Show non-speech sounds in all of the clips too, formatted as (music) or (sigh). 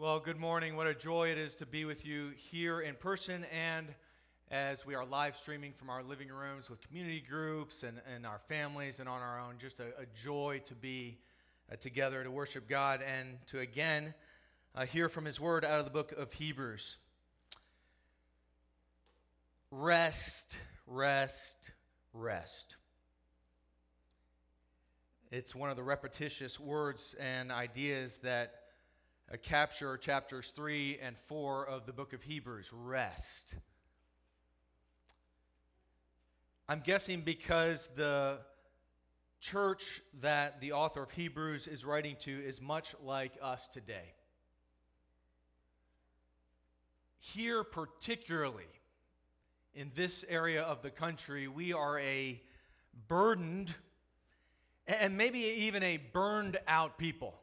Well, good morning. What a joy it is to be with you here in person and as we are live streaming from our living rooms with community groups and, and our families and on our own. Just a, a joy to be uh, together to worship God and to again uh, hear from His Word out of the book of Hebrews. Rest, rest, rest. It's one of the repetitious words and ideas that capture chapters 3 and 4 of the book of Hebrews rest. I'm guessing because the church that the author of Hebrews is writing to is much like us today. Here, particularly in this area of the country, we are a burdened and maybe even a burned out people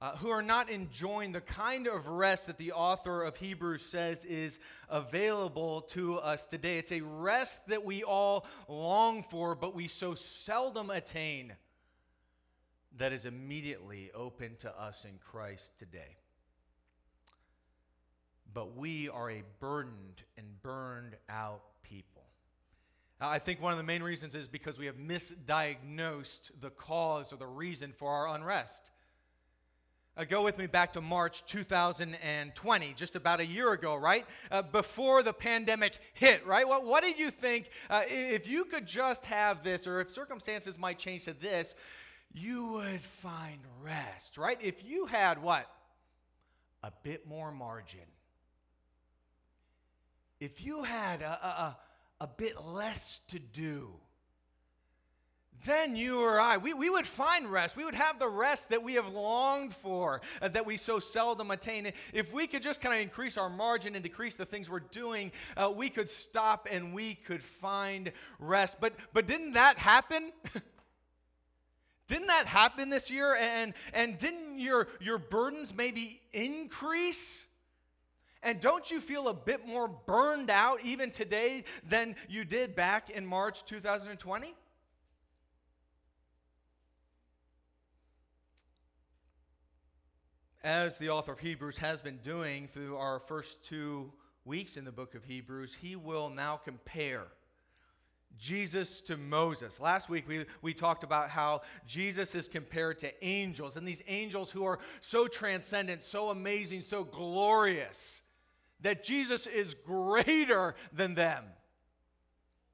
uh, who are not enjoying the kind of rest that the author of Hebrews says is available to us today. It's a rest that we all long for, but we so seldom attain that is immediately open to us in Christ today. But we are a burdened and burned out people. I think one of the main reasons is because we have misdiagnosed the cause or the reason for our unrest. Uh, go with me back to March 2020, just about a year ago, right? Uh, before the pandemic hit, right? What, what did you think? Uh, if you could just have this, or if circumstances might change to this, you would find rest, right? If you had what? A bit more margin. If you had a, a, a bit less to do then you or I, we, we would find rest. We would have the rest that we have longed for, uh, that we so seldom attain. If we could just kind of increase our margin and decrease the things we're doing, uh, we could stop and we could find rest. But, but didn't that happen? (laughs) didn't that happen this year? And, and didn't your, your burdens maybe increase? And don't you feel a bit more burned out even today than you did back in March 2020? As the author of Hebrews has been doing through our first two weeks in the book of Hebrews, he will now compare Jesus to Moses. Last week we, we talked about how Jesus is compared to angels, and these angels who are so transcendent, so amazing, so glorious, that Jesus is greater than them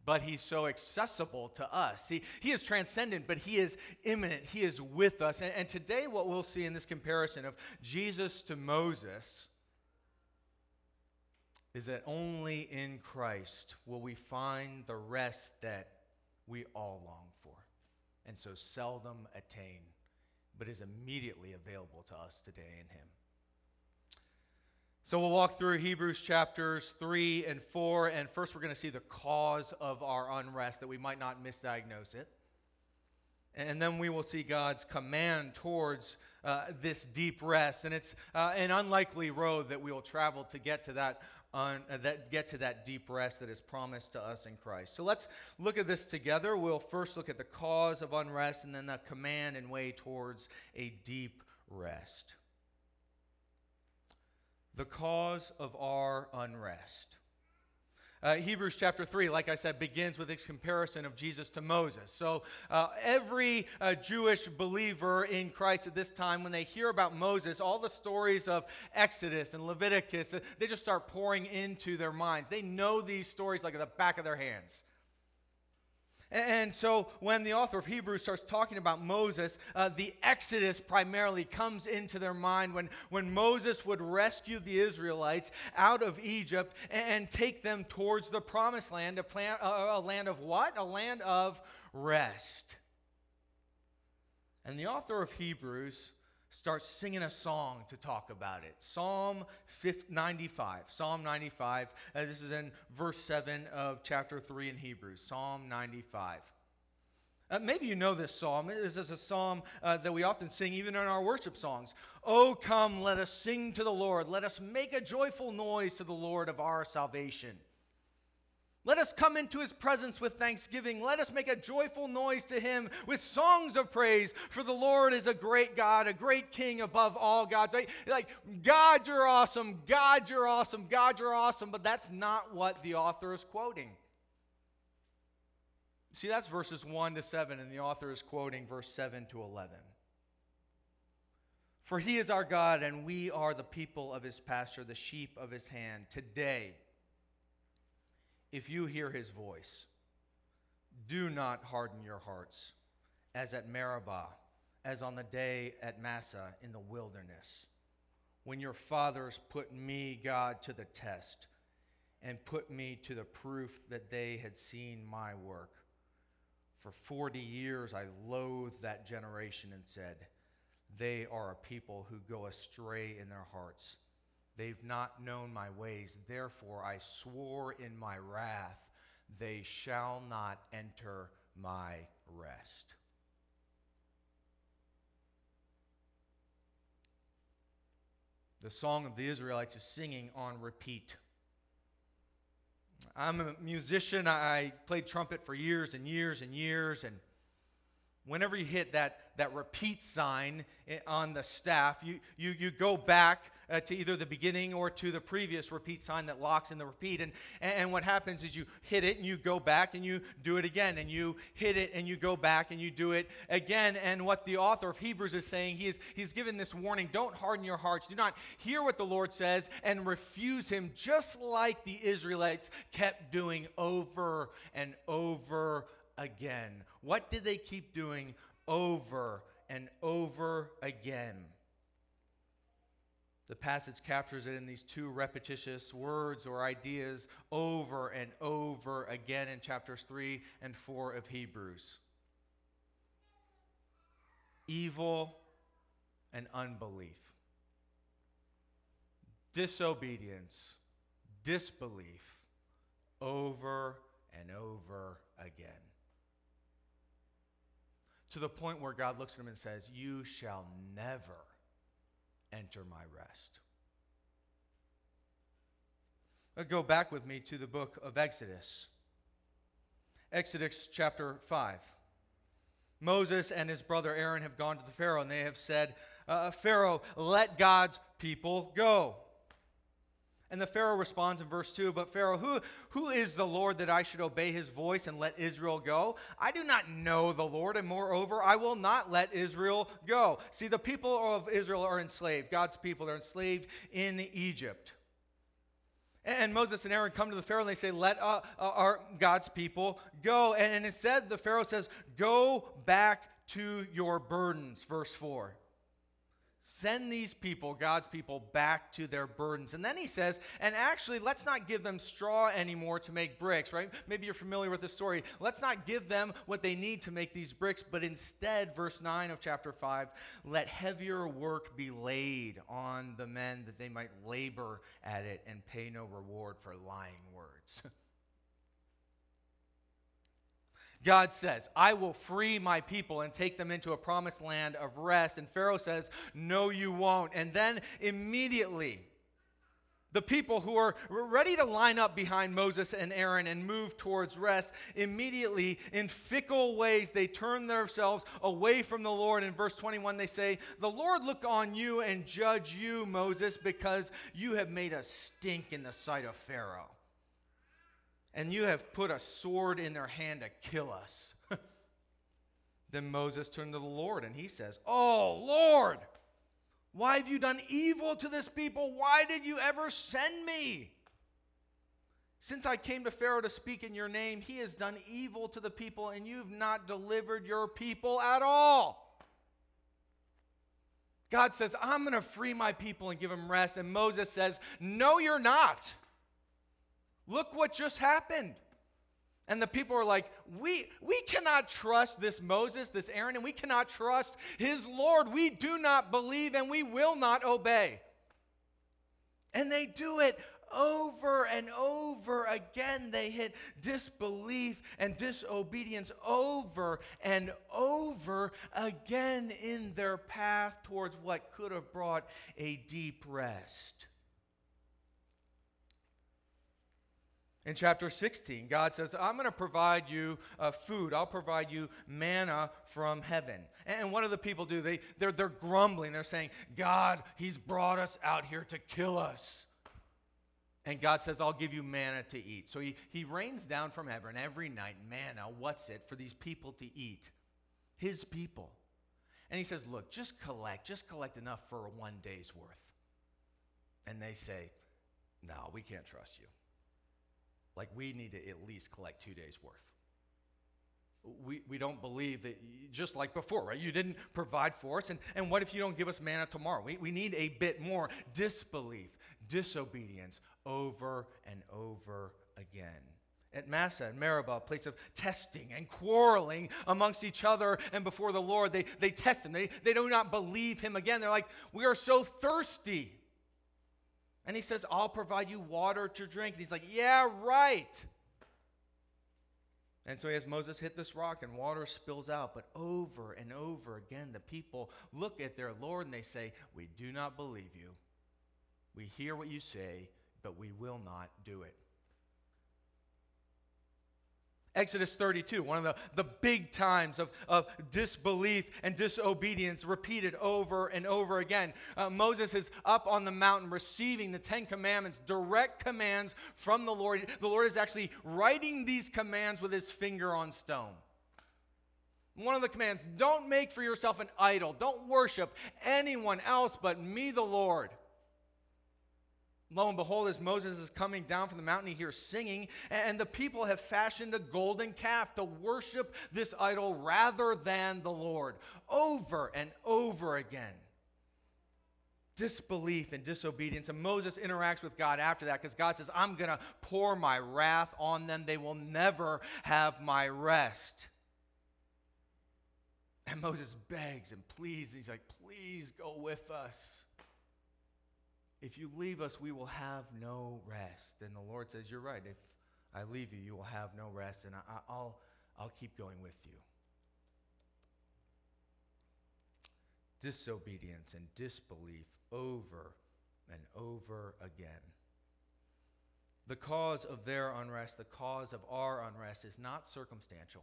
but he's so accessible to us. See, he is transcendent, but he is immanent. He is with us. And, and today, what we'll see in this comparison of Jesus to Moses is that only in Christ will we find the rest that we all long for and so seldom attain, but is immediately available to us today in him. So we'll walk through Hebrews chapters 3 and 4, and first we're going to see the cause of our unrest that we might not misdiagnose it. And then we will see God's command towards uh, this deep rest. And it's uh, an unlikely road that we will travel to get to that, un, uh, that, get to that deep rest that is promised to us in Christ. So let's look at this together. We'll first look at the cause of unrest and then the command and way towards a deep rest the cause of our unrest. Uh, Hebrews chapter 3, like I said, begins with its comparison of Jesus to Moses. So, uh, every uh, Jewish believer in Christ at this time, when they hear about Moses, all the stories of Exodus and Leviticus, they just start pouring into their minds. They know these stories like at the back of their hands. And so when the author of Hebrews starts talking about Moses, uh, the Exodus primarily comes into their mind when, when Moses would rescue the Israelites out of Egypt and, take them towards the promised land, a, plan, a land of what? A land of rest. And the author of Hebrews starts singing a song to talk about it. Psalm 95. Psalm 95. Uh, this is in verse 7 of chapter 3 in Hebrews. Psalm 95. Uh, maybe you know this psalm. This is a psalm uh, that we often sing even in our worship songs. Oh, come, let us sing to the Lord. Let us make a joyful noise to the Lord of our salvation. Let us come into his presence with thanksgiving. Let us make a joyful noise to him with songs of praise. For the Lord is a great God, a great king above all gods. Like, God, you're awesome. God, you're awesome. God, you're awesome. But that's not what the author is quoting. See, that's verses 1 to 7, and the author is quoting verse 7 to 11. For he is our God, and we are the people of his pasture, the sheep of his hand. Today, if you hear his voice, do not harden your hearts, as at Meribah, as on the day at Massah in the wilderness, when your fathers put me, God, to the test and put me to the proof that they had seen my work. For 40 years I loathed that generation and said, They are a people who go astray in their hearts They've not known my ways. Therefore, I swore in my wrath, they shall not enter my rest. The song of the Israelites is singing on repeat. I'm a musician. I played trumpet for years and years and years. And whenever you hit that, that repeat sign on the staff, you, you, you go back uh, to either the beginning or to the previous repeat sign that locks in the repeat. And, and what happens is you hit it and you go back and you do it again. And you hit it and you go back and you do it again. And what the author of Hebrews is saying, he is, he's given this warning don't harden your hearts. Do not hear what the Lord says and refuse him, just like the Israelites kept doing over and over again. What did they keep doing over and over again? The passage captures it in these two repetitious words or ideas over and over again in chapters 3 and 4 of Hebrews evil and unbelief, disobedience, disbelief, over and over again. To the point where God looks at him and says, You shall never enter my rest. Go back with me to the book of Exodus. Exodus chapter 5. Moses and his brother Aaron have gone to the Pharaoh and they have said, uh, Pharaoh, let God's people go. And the Pharaoh responds in verse 2 But Pharaoh, who, who is the Lord that I should obey his voice and let Israel go? I do not know the Lord, and moreover, I will not let Israel go. See, the people of Israel are enslaved. God's people are enslaved in Egypt. And Moses and Aaron come to the Pharaoh and they say, Let uh, uh, our God's people go. And, and instead, the Pharaoh says, Go back to your burdens, verse 4. Send these people, God's people, back to their burdens. And then he says, and actually, let's not give them straw anymore to make bricks, right? Maybe you're familiar with the story. Let's not give them what they need to make these bricks, but instead, verse 9 of chapter 5, let heavier work be laid on the men that they might labor at it and pay no reward for lying words. (laughs) God says, I will free my people and take them into a promised land of rest. And Pharaoh says, No, you won't. And then immediately, the people who are ready to line up behind Moses and Aaron and move towards rest, immediately, in fickle ways, they turn themselves away from the Lord. In verse 21, they say, The Lord look on you and judge you, Moses, because you have made a stink in the sight of Pharaoh and you have put a sword in their hand to kill us. (laughs) then Moses turned to the Lord and he says, Oh, Lord, why have you done evil to this people? Why did you ever send me? Since I came to Pharaoh to speak in your name, he has done evil to the people, and you've not delivered your people at all. God says, I'm going to free my people and give them rest. And Moses says, No, you're not. Look what just happened. And the people are like, we, we cannot trust this Moses, this Aaron, and we cannot trust his Lord. We do not believe and we will not obey. And they do it over and over again. They hit disbelief and disobedience over and over again in their path towards what could have brought a deep rest. In chapter 16, God says, I'm going to provide you uh, food. I'll provide you manna from heaven. And what do the people do? They, they're, they're grumbling. They're saying, God, He's brought us out here to kill us. And God says, I'll give you manna to eat. So he, he rains down from heaven every night manna. What's it? For these people to eat. His people. And he says, Look, just collect, just collect enough for one day's worth. And they say, No, we can't trust you. Like, we need to at least collect two days' worth. We, we don't believe that, just like before, right? You didn't provide for us. And, and what if you don't give us manna tomorrow? We, we need a bit more disbelief, disobedience over and over again. At Massah and Meribah, a place of testing and quarreling amongst each other and before the Lord, they, they test him. They, they do not believe him again. They're like, We are so thirsty. And he says, I'll provide you water to drink. And he's like, Yeah, right. And so he has Moses hit this rock and water spills out. But over and over again, the people look at their Lord and they say, We do not believe you. We hear what you say, but we will not do it. Exodus 32, one of the, the big times of, of disbelief and disobedience, repeated over and over again. Uh, Moses is up on the mountain receiving the Ten Commandments, direct commands from the Lord. The Lord is actually writing these commands with his finger on stone. One of the commands don't make for yourself an idol, don't worship anyone else but me, the Lord. Lo and behold, as Moses is coming down from the mountain, he hears singing, and the people have fashioned a golden calf to worship this idol rather than the Lord. Over and over again. Disbelief and disobedience. And Moses interacts with God after that because God says, I'm going to pour my wrath on them. They will never have my rest. And Moses begs and pleads. He's like, Please go with us. If you leave us, we will have no rest. And the Lord says, You're right. If I leave you, you will have no rest, and I, will I'll keep going with you. Disobedience and disbelief over and over again. The cause of their unrest, the cause of our unrest, is not circumstantial.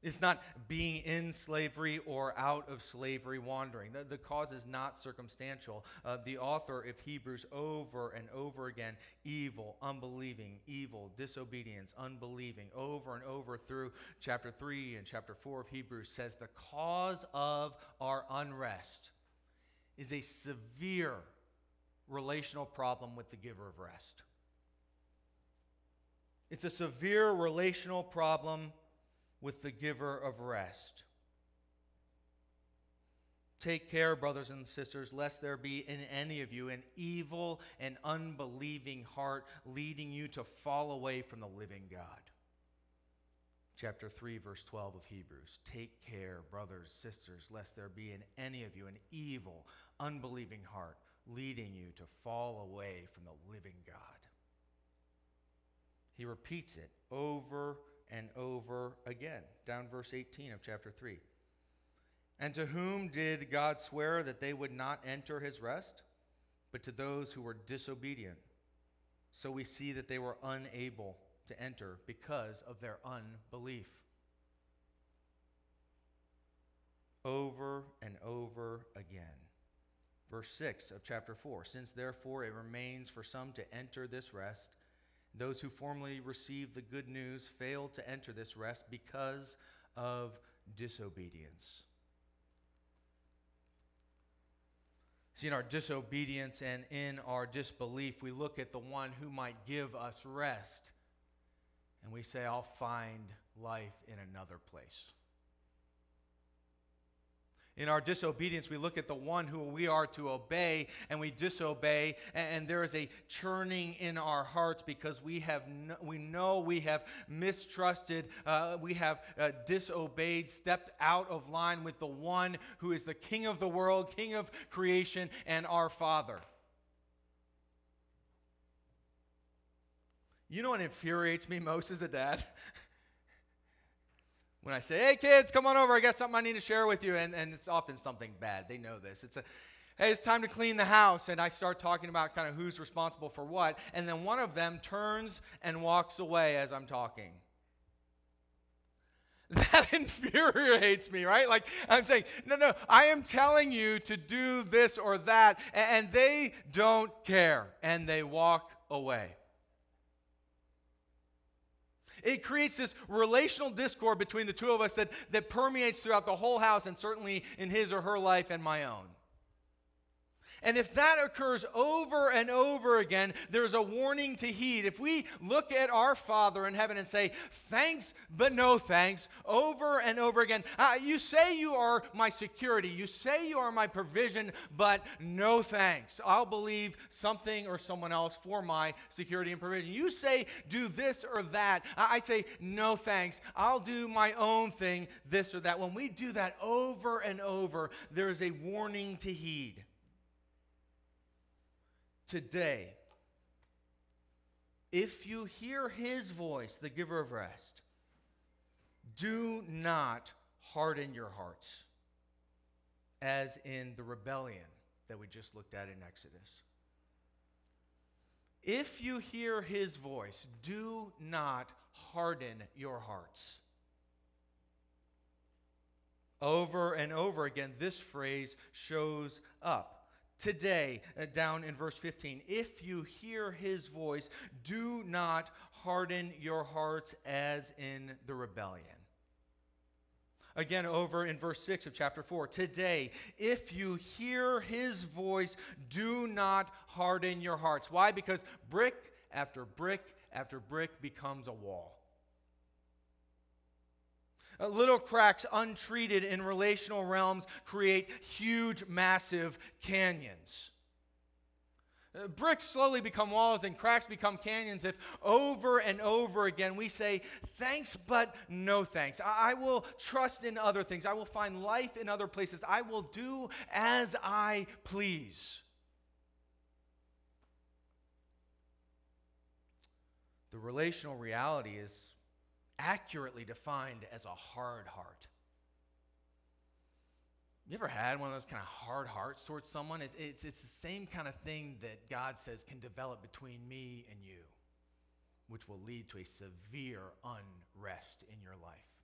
It's not being in slavery or out of slavery wandering. The, the cause is not circumstantial. Uh, the author of Hebrews, over and over again, evil, unbelieving, evil, disobedience, unbelieving, over and over through chapter 3 and chapter 4 of Hebrews, says the cause of our unrest is a severe relational problem with the giver of rest. It's a severe relational problem with the giver of rest. Take care, brothers and sisters, lest there be in any of you an evil and unbelieving heart leading you to fall away from the living God. Chapter 3, verse 12 of Hebrews. Take care, brothers, sisters, lest there be in any of you an evil, unbelieving heart leading you to fall away from the living God. He repeats it over and over again. Down verse 18 of chapter 3. And to whom did God swear that they would not enter his rest? But to those who were disobedient. So we see that they were unable to enter because of their unbelief. Over and over again. Verse 6 of chapter 4 Since therefore it remains for some to enter this rest, those who formerly received the good news failed to enter this rest because of disobedience. See, in our disobedience and in our disbelief, we look at the one who might give us rest and we say, I'll find life in another place. In our disobedience, we look at the one who we are to obey and we disobey, and, there is a churning in our hearts because we have no, we know we have mistrusted, uh, we have uh, disobeyed, stepped out of line with the one who is the King of the world, King of creation, and our Father. You know what infuriates me most as a dad? (laughs) when I say, hey kids, come on over, I got something I need to share with you, and, and it's often something bad. They know this. It's a, hey, it's time to clean the house. And I start talking about kind of who's responsible for what. And then one of them turns and walks away as I'm talking. (laughs) That infuriates me, right? Like I'm saying, no, no, I am telling you to do this or that, and they don't care, and they walk away. It creates this relational discord between the two of us that, that permeates throughout the whole house and certainly in his or her life and my own. And if that occurs over and over again, there's a warning to heed. If we look at our Father in heaven and say, thanks, but no thanks, over and over again, uh, you say you are my security, you say you are my provision, but no thanks. I'll believe something or someone else for my security and provision. You say, do this or that. I say, no thanks. I'll do my own thing, this or that. When we do that over and over, there is a warning to heed today, if you hear his voice, the giver of rest, do not harden your hearts, as in the rebellion that we just looked at in Exodus. If you hear his voice, do not harden your hearts. Over and over again, this phrase shows up today, uh, down in verse 15. If you hear his voice, do not harden your hearts as in the rebellion. Again, over in verse 6 of chapter 4. Today, if you hear his voice, do not harden your hearts. Why? Because brick after brick after brick becomes a wall. Uh, little cracks untreated in relational realms create huge, massive canyons. Uh, bricks slowly become walls and cracks become canyons if over and over again we say, Thanks, but no thanks. I, I will trust in other things. I will find life in other places. I will do as I please. The relational reality is accurately defined as a hard heart. You ever had one of those kind of hard hearts towards someone? It's, it's, it's the same kind of thing that God says can develop between me and you, which will lead to a severe unrest in your life.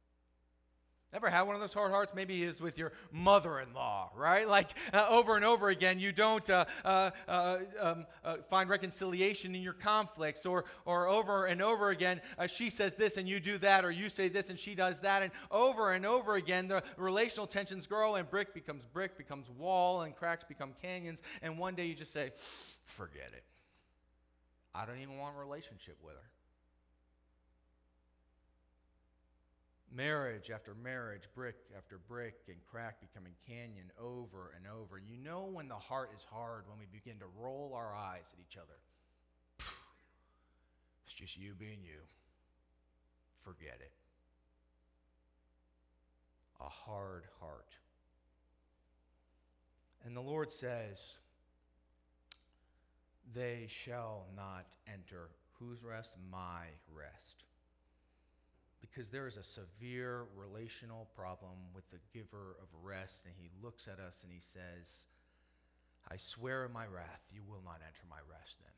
Ever had one of those hard hearts? Maybe is with your mother-in-law, right? Like uh, over and over again, you don't uh, uh, uh um, uh, find reconciliation in your conflicts, or or over and over again, uh, she says this and you do that, or you say this and she does that, and over and over again, the relational tensions grow, and brick becomes brick, becomes wall, and cracks become canyons, and one day you just say, "Forget it. I don't even want a relationship with her." Marriage after marriage, brick after brick, and crack becoming canyon over and over. You know when the heart is hard when we begin to roll our eyes at each other. It's just you being you. Forget it. A hard heart. And the Lord says, They shall not enter whose rest? My rest because there is a severe relational problem with the giver of rest, and he looks at us and he says, I swear in my wrath, you will not enter my rest then.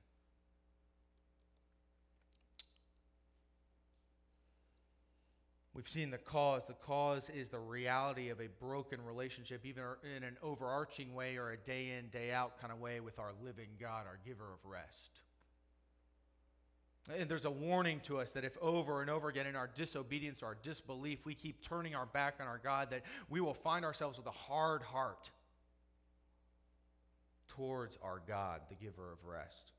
We've seen the cause. The cause is the reality of a broken relationship, even in an overarching way or a day in, day out kind of way with our living God, our giver of rest. And there's a warning to us that if over and over again in our disobedience, our disbelief, we keep turning our back on our God, that we will find ourselves with a hard heart towards our God, the giver of rest.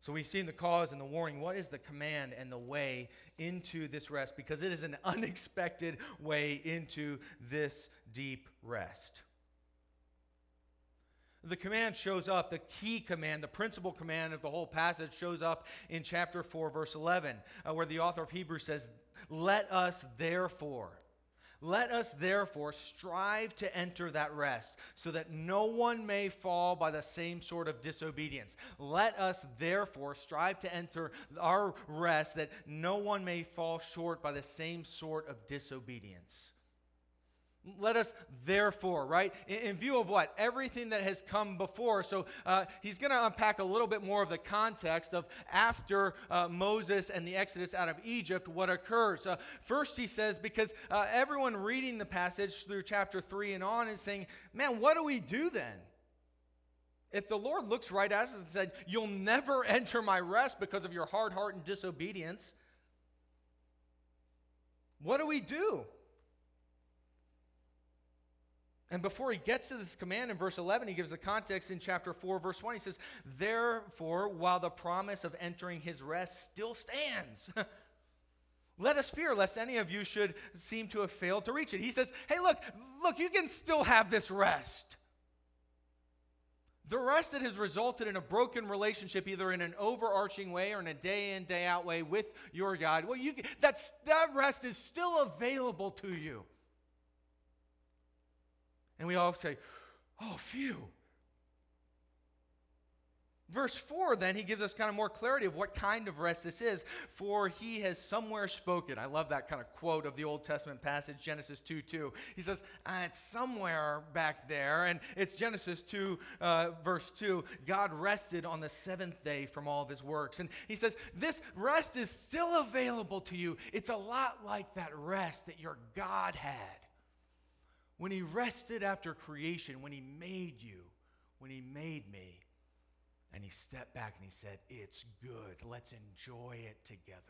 So we've seen the cause and the warning. What is the command and the way into this rest? Because it is an (laughs) unexpected way into this deep rest the command shows up, the key command, the principal command of the whole passage shows up in chapter 4, verse 11, uh, where the author of Hebrews says, Let us therefore. Let us therefore strive to enter that rest, so that no one may fall by the same sort of disobedience. Let us therefore strive to enter our rest, that no one may fall short by the same sort of disobedience. Let us therefore, right? In, in, view of what? Everything that has come before. So uh, he's going to unpack a little bit more of the context of after uh, Moses and the Exodus out of Egypt, what occurs. Uh, first, he says, because uh, everyone reading the passage through chapter 3 and on is saying, man, what do we do then? If the Lord looks right at us and said, You'll never (laughs) enter my rest because of your hard heart and disobedience, what do we do? And before he gets to this command in verse 11, he gives the context in chapter 4, verse 1. He says, Therefore, while the promise of entering his rest still stands, (laughs) let us fear lest any of you should seem to have failed to reach it. He says, Hey, look, look, you can still have this rest. The rest that has resulted in a broken relationship, either in an overarching way or in a day in, day out way with your God, well, you, that's, that rest is still available to you. And we all say, oh, phew. Verse 4, then, he gives us kind of more clarity of what kind of rest this is. For he has somewhere spoken. I love that kind of quote of the Old Testament passage, Genesis 2 2. He says, ah, It's somewhere back there. And it's Genesis 2, uh, verse 2. God rested on the seventh day from all of his works. And he says, This rest is still available to you. It's a lot like that rest that your God had. When he rested after creation, when he made you, when he made me and he stepped back and he said, It's good. Let's enjoy it together.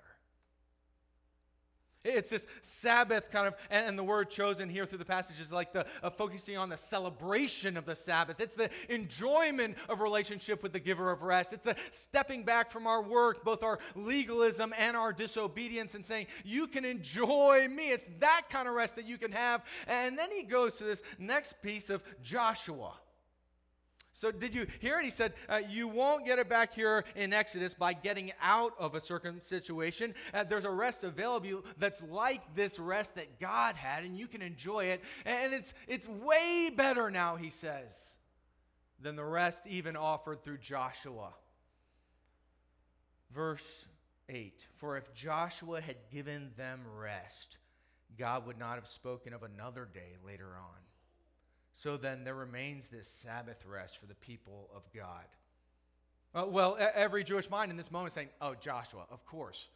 It's this Sabbath kind of, and the word chosen here through the passage is like the uh, focusing on the celebration of the Sabbath. It's the enjoyment of relationship with the giver of rest. It's the stepping back from our work, both our legalism and our disobedience, and saying, You can enjoy me. It's that kind of rest that you can have. And then he goes to this next piece of Joshua. So, did you hear it? He said, uh, You won't get it back here in Exodus by getting out of a certain situation. Uh, there's a rest available that's like this rest that God had, and you can enjoy it. And it's, it's way better now, he says, than the rest even offered through Joshua. Verse 8 For if Joshua had given them rest, God would not have spoken of another day later on. So then there remains this Sabbath rest for the people of God. Uh, well, every Jewish mind in this moment saying, oh, Joshua, of course.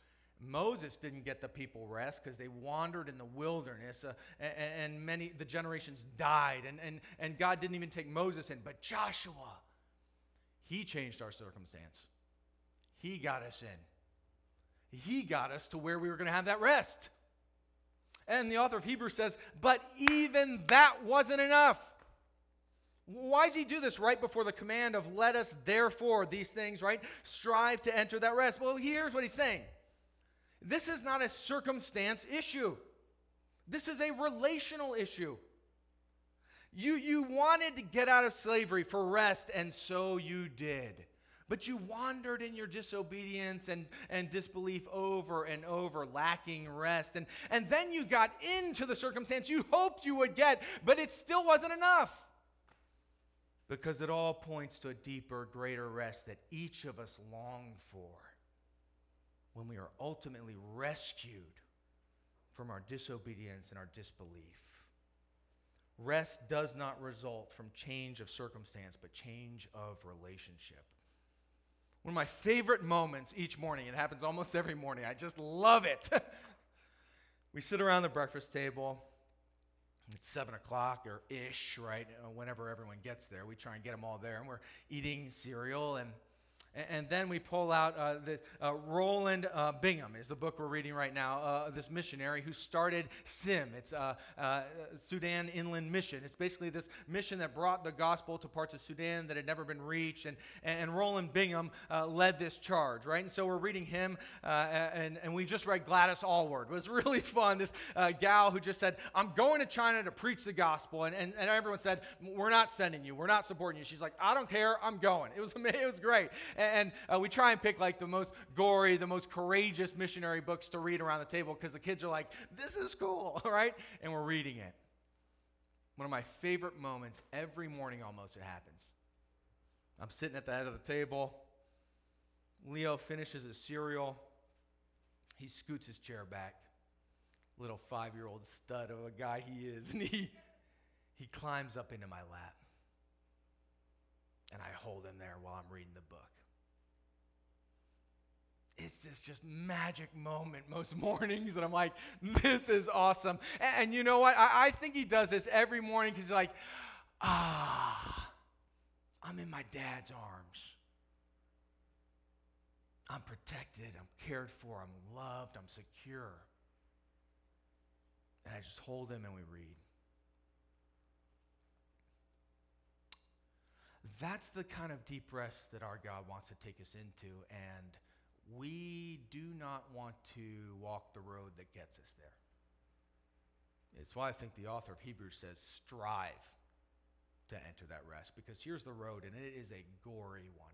Moses didn't get the people rest because they wandered in the wilderness uh, and, and, many, the generations died and, and, and God didn't even take Moses in. But Joshua, he changed our circumstance. He got us in. He got us to where we were going to have that rest. And the author of Hebrews says, but even that wasn't enough. Why does he do this right before the command of let us therefore these things, right? Strive to enter that rest. Well, here's what he's saying. This is not a circumstance issue. This is a relational issue. You, you wanted to get out of slavery for rest, and so you did. But you wandered in your disobedience and, and disbelief over and over, lacking rest. And, and then you got into the circumstance you hoped you would get, but it still wasn't enough because it all points to a deeper, greater rest that each of us long for when we are ultimately rescued from our disobedience and our disbelief. Rest does not result from change of circumstance, but change of relationship. One of my favorite moments each morning, it happens almost (laughs) every morning, I just love it. (laughs) we sit around the breakfast table it's seven o'clock or ish, right? Uh, whenever everyone gets there, we try and get them all there, and we're eating cereal and and then we pull out uh, the, uh, Rowland uh, Bingham is the book we're reading right now. Uh, this missionary who started SIM. It's uh, uh, Sudan Inland Mission. It's basically this mission that brought the gospel to parts of Sudan that had never been reached. And, and Rowland Bingham led this charge, right? And so we're reading him, and, and we just read Gladys Aylward. It was really (laughs) fun. This gal who just said, "I'm going to China to preach the gospel," and, and, and everyone said, "We're not sending you. We're not supporting you." She's like, "I don't care. I'm going." It was (laughs) it was great and uh, we try and pick like the most gory, the most courageous missionary books to read around the table because the kids are like, this is cool, (laughs) right? And we're reading it. One of my favorite moments every morning almost it happens. I'm sitting at the head of the table. Leo finishes his cereal. He scoots his chair back. Little five year old stud of a guy he is. (laughs) And he he climbs up into my lap. And I hold him there while I'm reading the book. It's this just magic moment most (laughs) mornings, and I'm like, this is awesome. And, and you know what? I, I, think he does this every morning because he's like, ah, I'm in my dad's arms. I'm protected, I'm cared for, I'm loved, I'm secure. And I just hold him and we read. That's the kind of deep rest that our God wants to take us into, and we do not want to walk the road that gets us there. It's why I think the author of Hebrews says, strive to enter that rest, because here's the road, and it is a gory one.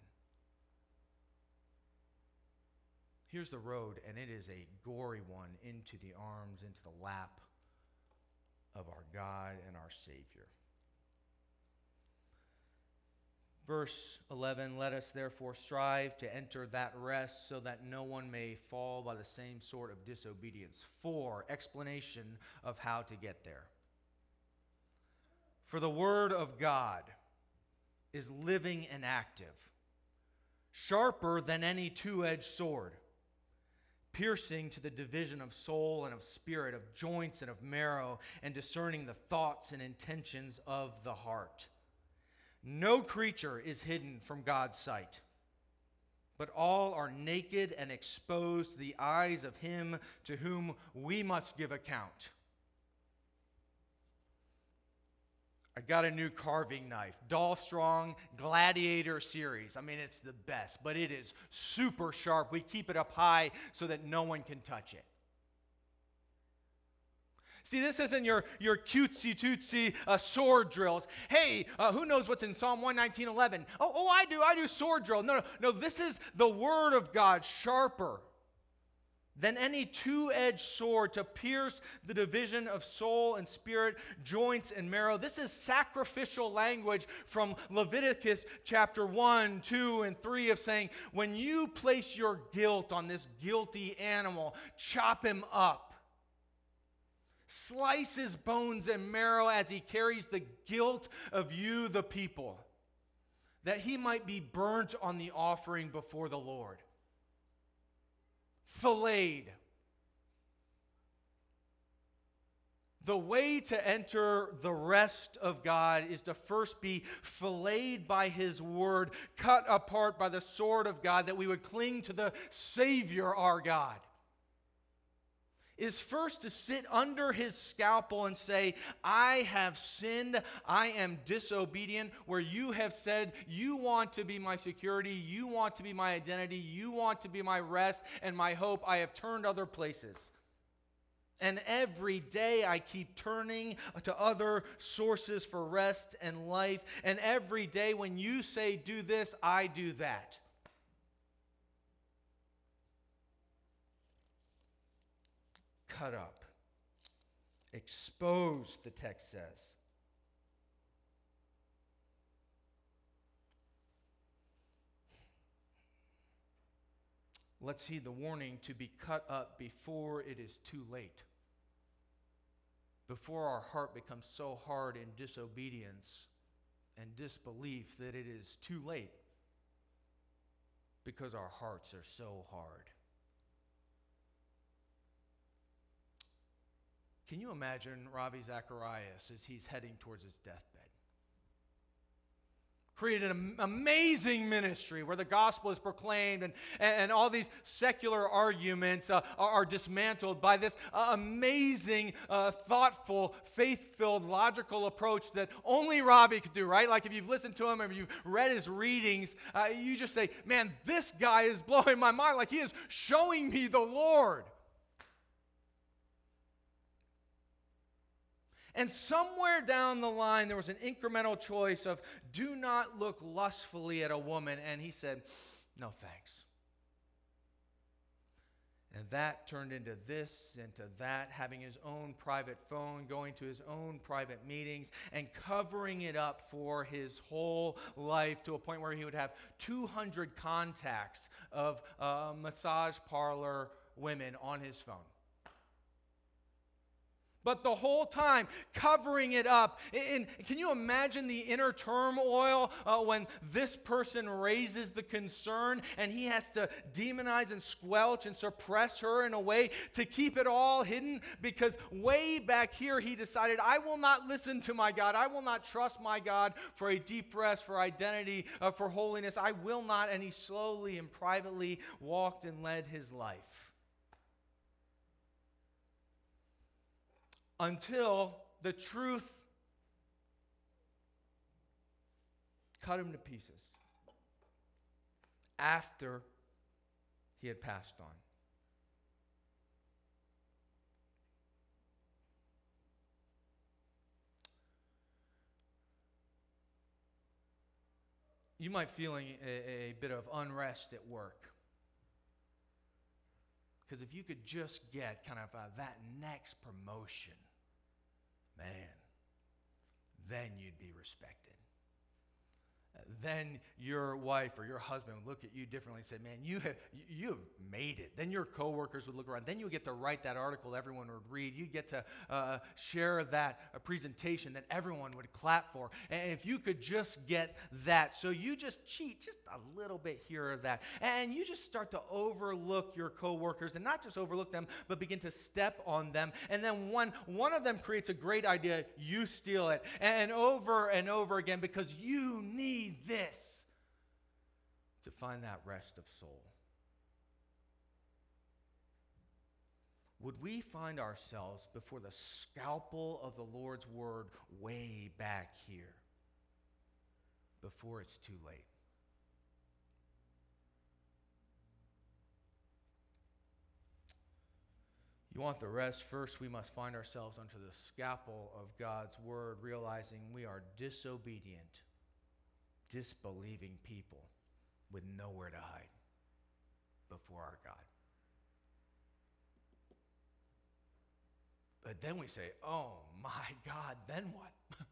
Here's the road, and it is a gory one into the arms, into the lap of our God and our Savior. Verse 11 Let us therefore strive to enter that rest so that no one may fall by the same sort of disobedience. For explanation of how to get there. For the Word of God is living and active, sharper than any two edged sword, piercing to the division of soul and of spirit, of joints and of marrow, and discerning the thoughts and intentions of the heart. No creature is hidden from God's sight, but all are naked and exposed to the eyes of Him to whom we must give account. I got a new carving knife, Dalstrong Gladiator series. I mean, it's the best, but it is super sharp. We keep it up high so that no one can touch it. See, this isn't your, your cutesy tootsy uh, sword drills. Hey, uh, who knows what's in Psalm 119.11? Oh, oh, I do. I do sword drill. No, no, no. This is the word of God, sharper than any two edged sword to pierce the division of soul and spirit, joints and marrow. This is sacrificial language from Leviticus chapter 1, 2, and 3 of saying, when you place your guilt on this guilty animal, chop him up Slice his bones and marrow as he carries the guilt of you, the people, that he might be burnt on the offering before the Lord. Filleted. The way to enter the rest of God is to first be filleted by His word, cut apart by the sword of God, that we would cling to the Savior, our God is first to sit under his scalpel and say, I have sinned, I am disobedient, where you have said, You want to be my security, you want to be my identity, you want to be my rest and my hope. I have turned other places. And every day I keep turning to other sources for rest and life. And every day when you say, Do this, I do that. Cut up, exposed, the text says. Let's heed the warning to be cut up before it is too late. Before our heart becomes so hard in disobedience and disbelief that it is too late because our hearts are so hard. Can you imagine Ravi Zacharias as he's heading towards his deathbed? Created an amazing ministry where the gospel is proclaimed and, and all these secular arguments uh, are, dismantled by this uh, amazing, uh, thoughtful, faith filled, logical approach that only Ravi could do, right? Like if you've listened to him, if you've read his readings, uh, you just say, man, this guy is blowing my mind. Like he is showing me the Lord. And somewhere down the line, there was an incremental choice of do not look lustfully at a woman. And he said, no thanks. And that turned into this, into that, having his own private phone, going to his own private meetings, and covering it up for his whole life to a point where he would have 200 contacts of uh, massage parlor women on his phone. But the whole time covering it up. And can you imagine the inner turmoil uh, when this person raises the concern and he has to demonize and squelch and suppress her in a way to keep it all hidden? Because way back here, he decided, I will not listen to my God. I will not trust my God for a deep rest, for identity, uh, for holiness. I will not. And he slowly and privately walked and led his life. Until the truth cut him to pieces after he had passed on. You might feeling a, a bit of unrest at work. Because if you could just get kind of uh, that next promotion, man, then you'd be respected then your wife or your husband would look at you differently and say, Man, you have, you have made it. Then your coworkers would look around. Then you get to write that article everyone would read. You get to uh, share that uh, presentation that everyone would clap for. And if you could just get that, so you just cheat just a little bit here or that. And you just start to overlook your coworkers and not just overlook them, but begin to step on them. And then one, one of them creates a great idea, you steal it. And over and over again because you need need this to find that rest of soul. Would we find ourselves before the scalpel of the Lord's word way back here before it's too late? You want the rest? First, we must find ourselves under the scalpel of God's word, realizing we are disobedient disbelieving people with nowhere to hide before our God. But then we say, oh my God, then what? (laughs)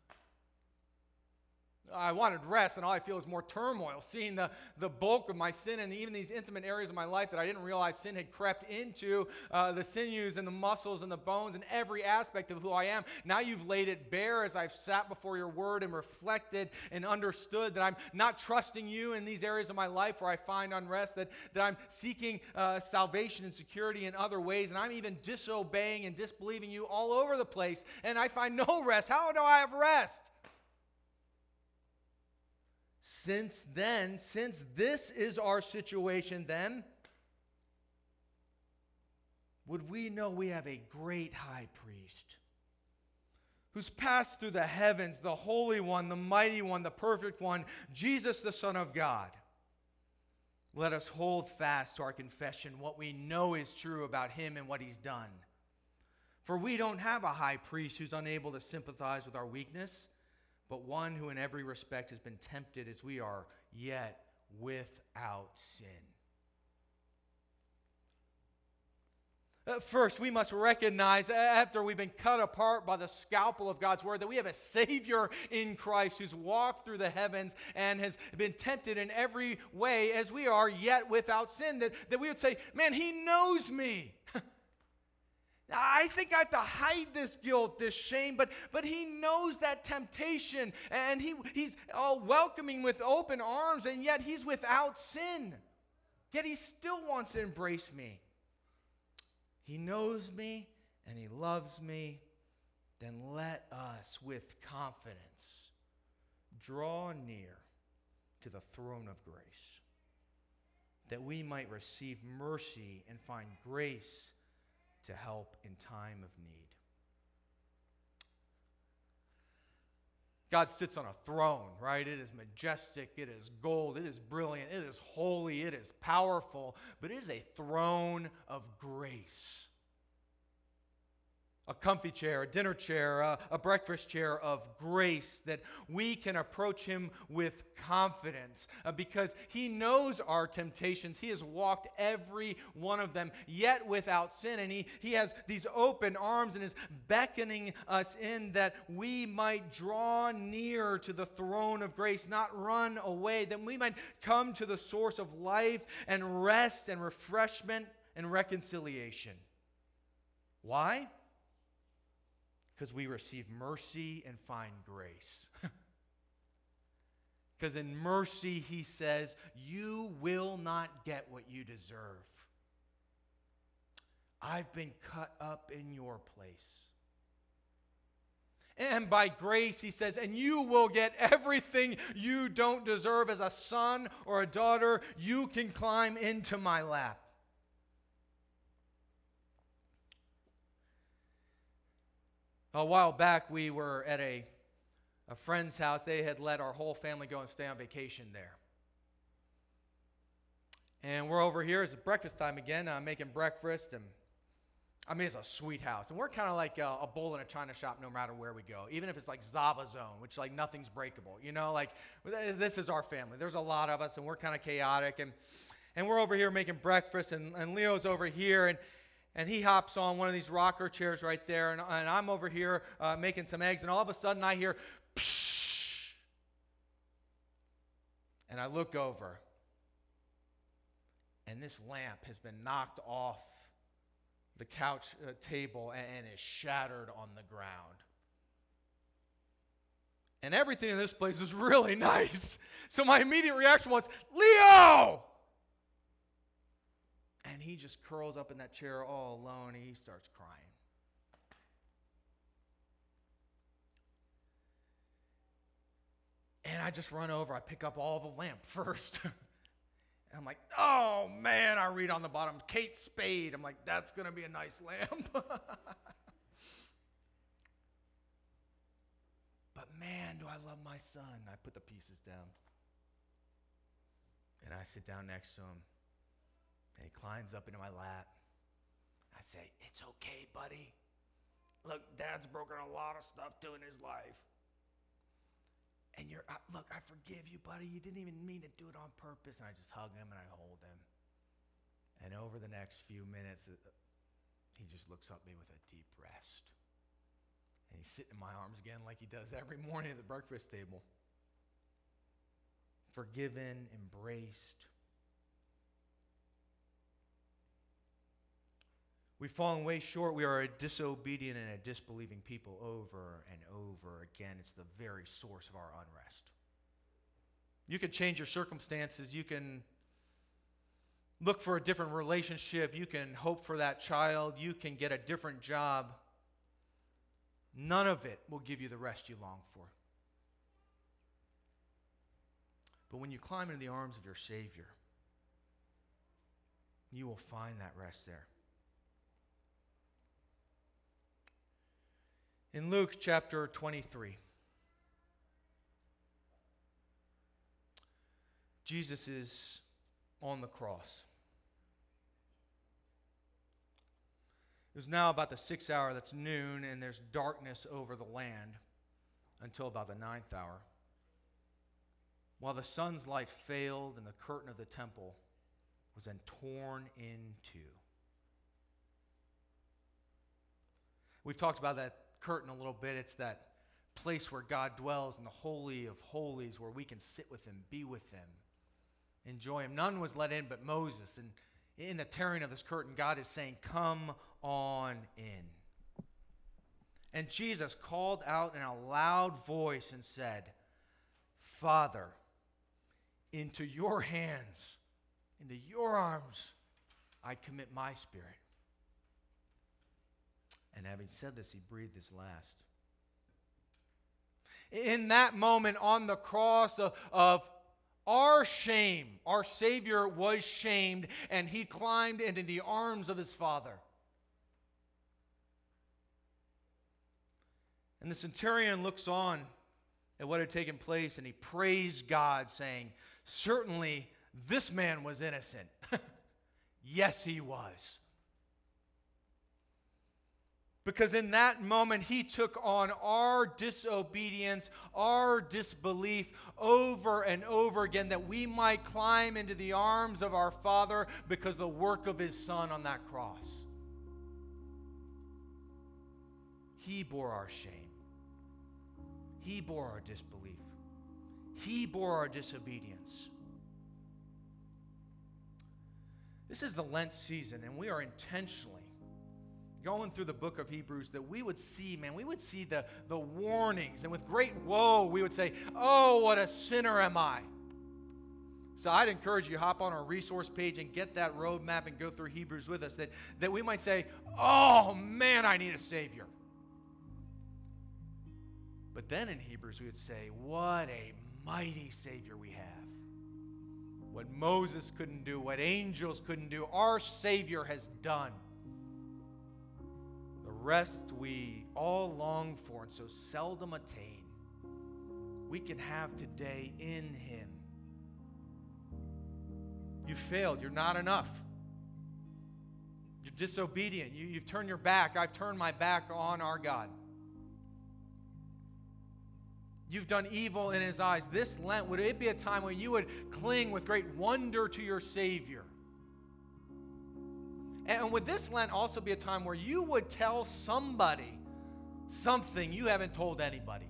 I wanted rest, and all I feel is more turmoil, (laughs) seeing the, the bulk of my sin and even these intimate areas of my life that I didn't realize sin had crept into uh, the sinews and the muscles and the bones and every aspect of who I am. Now you've laid it bare as I've sat before your word and reflected and understood that I'm not trusting you in these areas of my life where I find unrest, that, that I'm seeking uh, salvation and security in other ways, and I'm even disobeying and disbelieving you all over the place, and I find no rest. How do I have rest? Since then, since this is our situation, then, would we know we have a great high priest who's passed through the heavens, the Holy One, the Mighty One, the Perfect One, Jesus, the Son of God? Let us hold fast to our confession, what we know is true about him and what he's done. For we don't have a high priest who's unable to sympathize with our weakness but one who in every respect has been tempted as we are, yet without sin. First, we must recognize after we've been cut apart by the scalpel of God's word that we have a Savior in Christ who's walked through the heavens and has been tempted in every way as we are, yet without sin. That, that we would say, Man, He knows me. I think I have to hide this guilt, this shame, but, but he knows that temptation and he, he's all welcoming with open arms, and yet he's without sin. Yet he still wants to embrace me. He knows me and he loves me. Then let us, with confidence, draw near to the throne of grace that we might receive mercy and find grace to help in time of need. God sits on a throne, right? It is majestic, it is gold, it is brilliant, it is holy, it is powerful, but it is a throne of grace a comfy chair, a dinner chair, a, a, breakfast chair of grace that we can approach Him with confidence uh, because He knows our temptations. He has walked every one of them, yet without sin. And He, he has these open arms and is beckoning us in that we might draw near to the throne of grace, not run away, that we might come to the source of life and rest and refreshment and reconciliation. Why? Because we receive mercy and find grace. (laughs) Because in mercy, he says, You will not get what you deserve. I've been cut up in your place. And by grace, he says, and you will get everything you don't deserve as a son or a daughter. You can climb into my lap. A while back, we were at a, a friend's house. They had let our whole family go and stay on vacation there. And we're over here. It's breakfast time again. I'm making breakfast and I mean, it's a sweet house. And we're kind of like a, a, bull in a china shop no matter where we go, even if it's like Zava Zone, which like nothing's breakable. You know, like this is our family. There's a lot of us, and we're kind of chaotic. And, and we're over here making breakfast, and, and Leo's over here, and, and he hops on one of these rocker chairs right there. And, and I'm over here uh, making some eggs, and all of a sudden I hear, Psh! and I look over, and this lamp has been knocked off the couch uh, table and, and is shattered on the ground. And everything in this place is really (laughs) nice. So my immediate reaction was, Leo! And he just curls up in that chair all alone and he starts crying. And I just run over, I pick up all the lamp (laughs) first. And I'm like, oh man, I read on the bottom, Kate Spade. I'm like, that's to be a nice lamp. (laughs) but man, do I love my son. I put the pieces down. And I sit down next to him. And he climbs up into my lap. I say, It's okay, buddy. Look, dad's broken a lot of stuff too in his life. And you're, uh, look, I forgive you, buddy. You didn't even mean to do it on purpose. And I just hug him and I hold him. And over the next few minutes, uh, he just looks up at me with a deep rest. And he's sitting in my arms again like he does every morning at the breakfast table. Forgiven, embraced, We've fallen way short. We are a disobedient and a disbelieving people over and over again. It's the very source of our unrest. You can change your circumstances. You can look for a different relationship. You can hope for that child. You can get a different job. None of it will give you the rest you long for. But when you climb into the arms of your Savior, you will find that rest there. In Luke chapter 23, Jesus is on the cross. It was now about the sixth hour, that's noon, and there's darkness over the land until about the ninth hour. While the sun's light failed and the curtain of the temple was then torn in two. We've talked about that curtain a little bit. It's that place where God dwells in the Holy of Holies, where we can sit with Him, be with Him, enjoy Him. None was let in but Moses. And in the tearing of this curtain, God is saying, Come on in. And Jesus called out in a loud voice and said, Father, into your hands, into your arms, I commit my spirit. And having said this, he breathed his last. In that moment on the cross of, of our shame, our Savior was shamed and he climbed into the arms of his Father. And the centurion looks on at what had taken place and he praised God, saying, Certainly this man was innocent. (laughs) yes, he was. Because in that moment, he took on our disobedience, our disbelief over and over again, that we might climb into the arms of our Father because the work of his Son on that cross. He bore our shame, he bore our disbelief, he bore our disobedience. This is the Lent season, and we are intentionally going through the book of Hebrews that we would see, man, we would see the, the warnings. And with great woe, we would say, Oh, what a sinner am I. So I'd encourage you hop on our resource page and get that roadmap and go through Hebrews with us that, that we might say, Oh man, I need a Savior. But then in Hebrews, we would say, What a mighty Savior we have. What Moses couldn't do, what angels couldn't do, our Savior has done. Rest we all long for and so seldom attain, we can have today in Him. You failed. You're not enough. You're disobedient. You, you've turned your back. I've turned my back on our God. You've done evil in his eyes. This Lent, would it be a time when you would cling with great wonder to your Savior? And would this Lent also be a time where you would tell somebody something you haven't told anybody?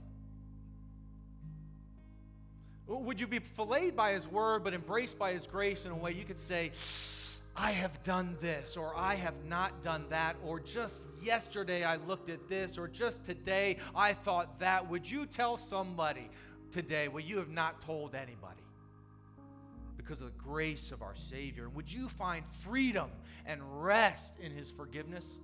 Would you be filleted by his word but embraced by his grace in a way you could say, I have done this, or I have not done that, or just yesterday I looked at this, or just today I thought that. Would you tell somebody today what you have not told anybody? Because of the grace of our Savior. And Would you find freedom and rest in His forgiveness?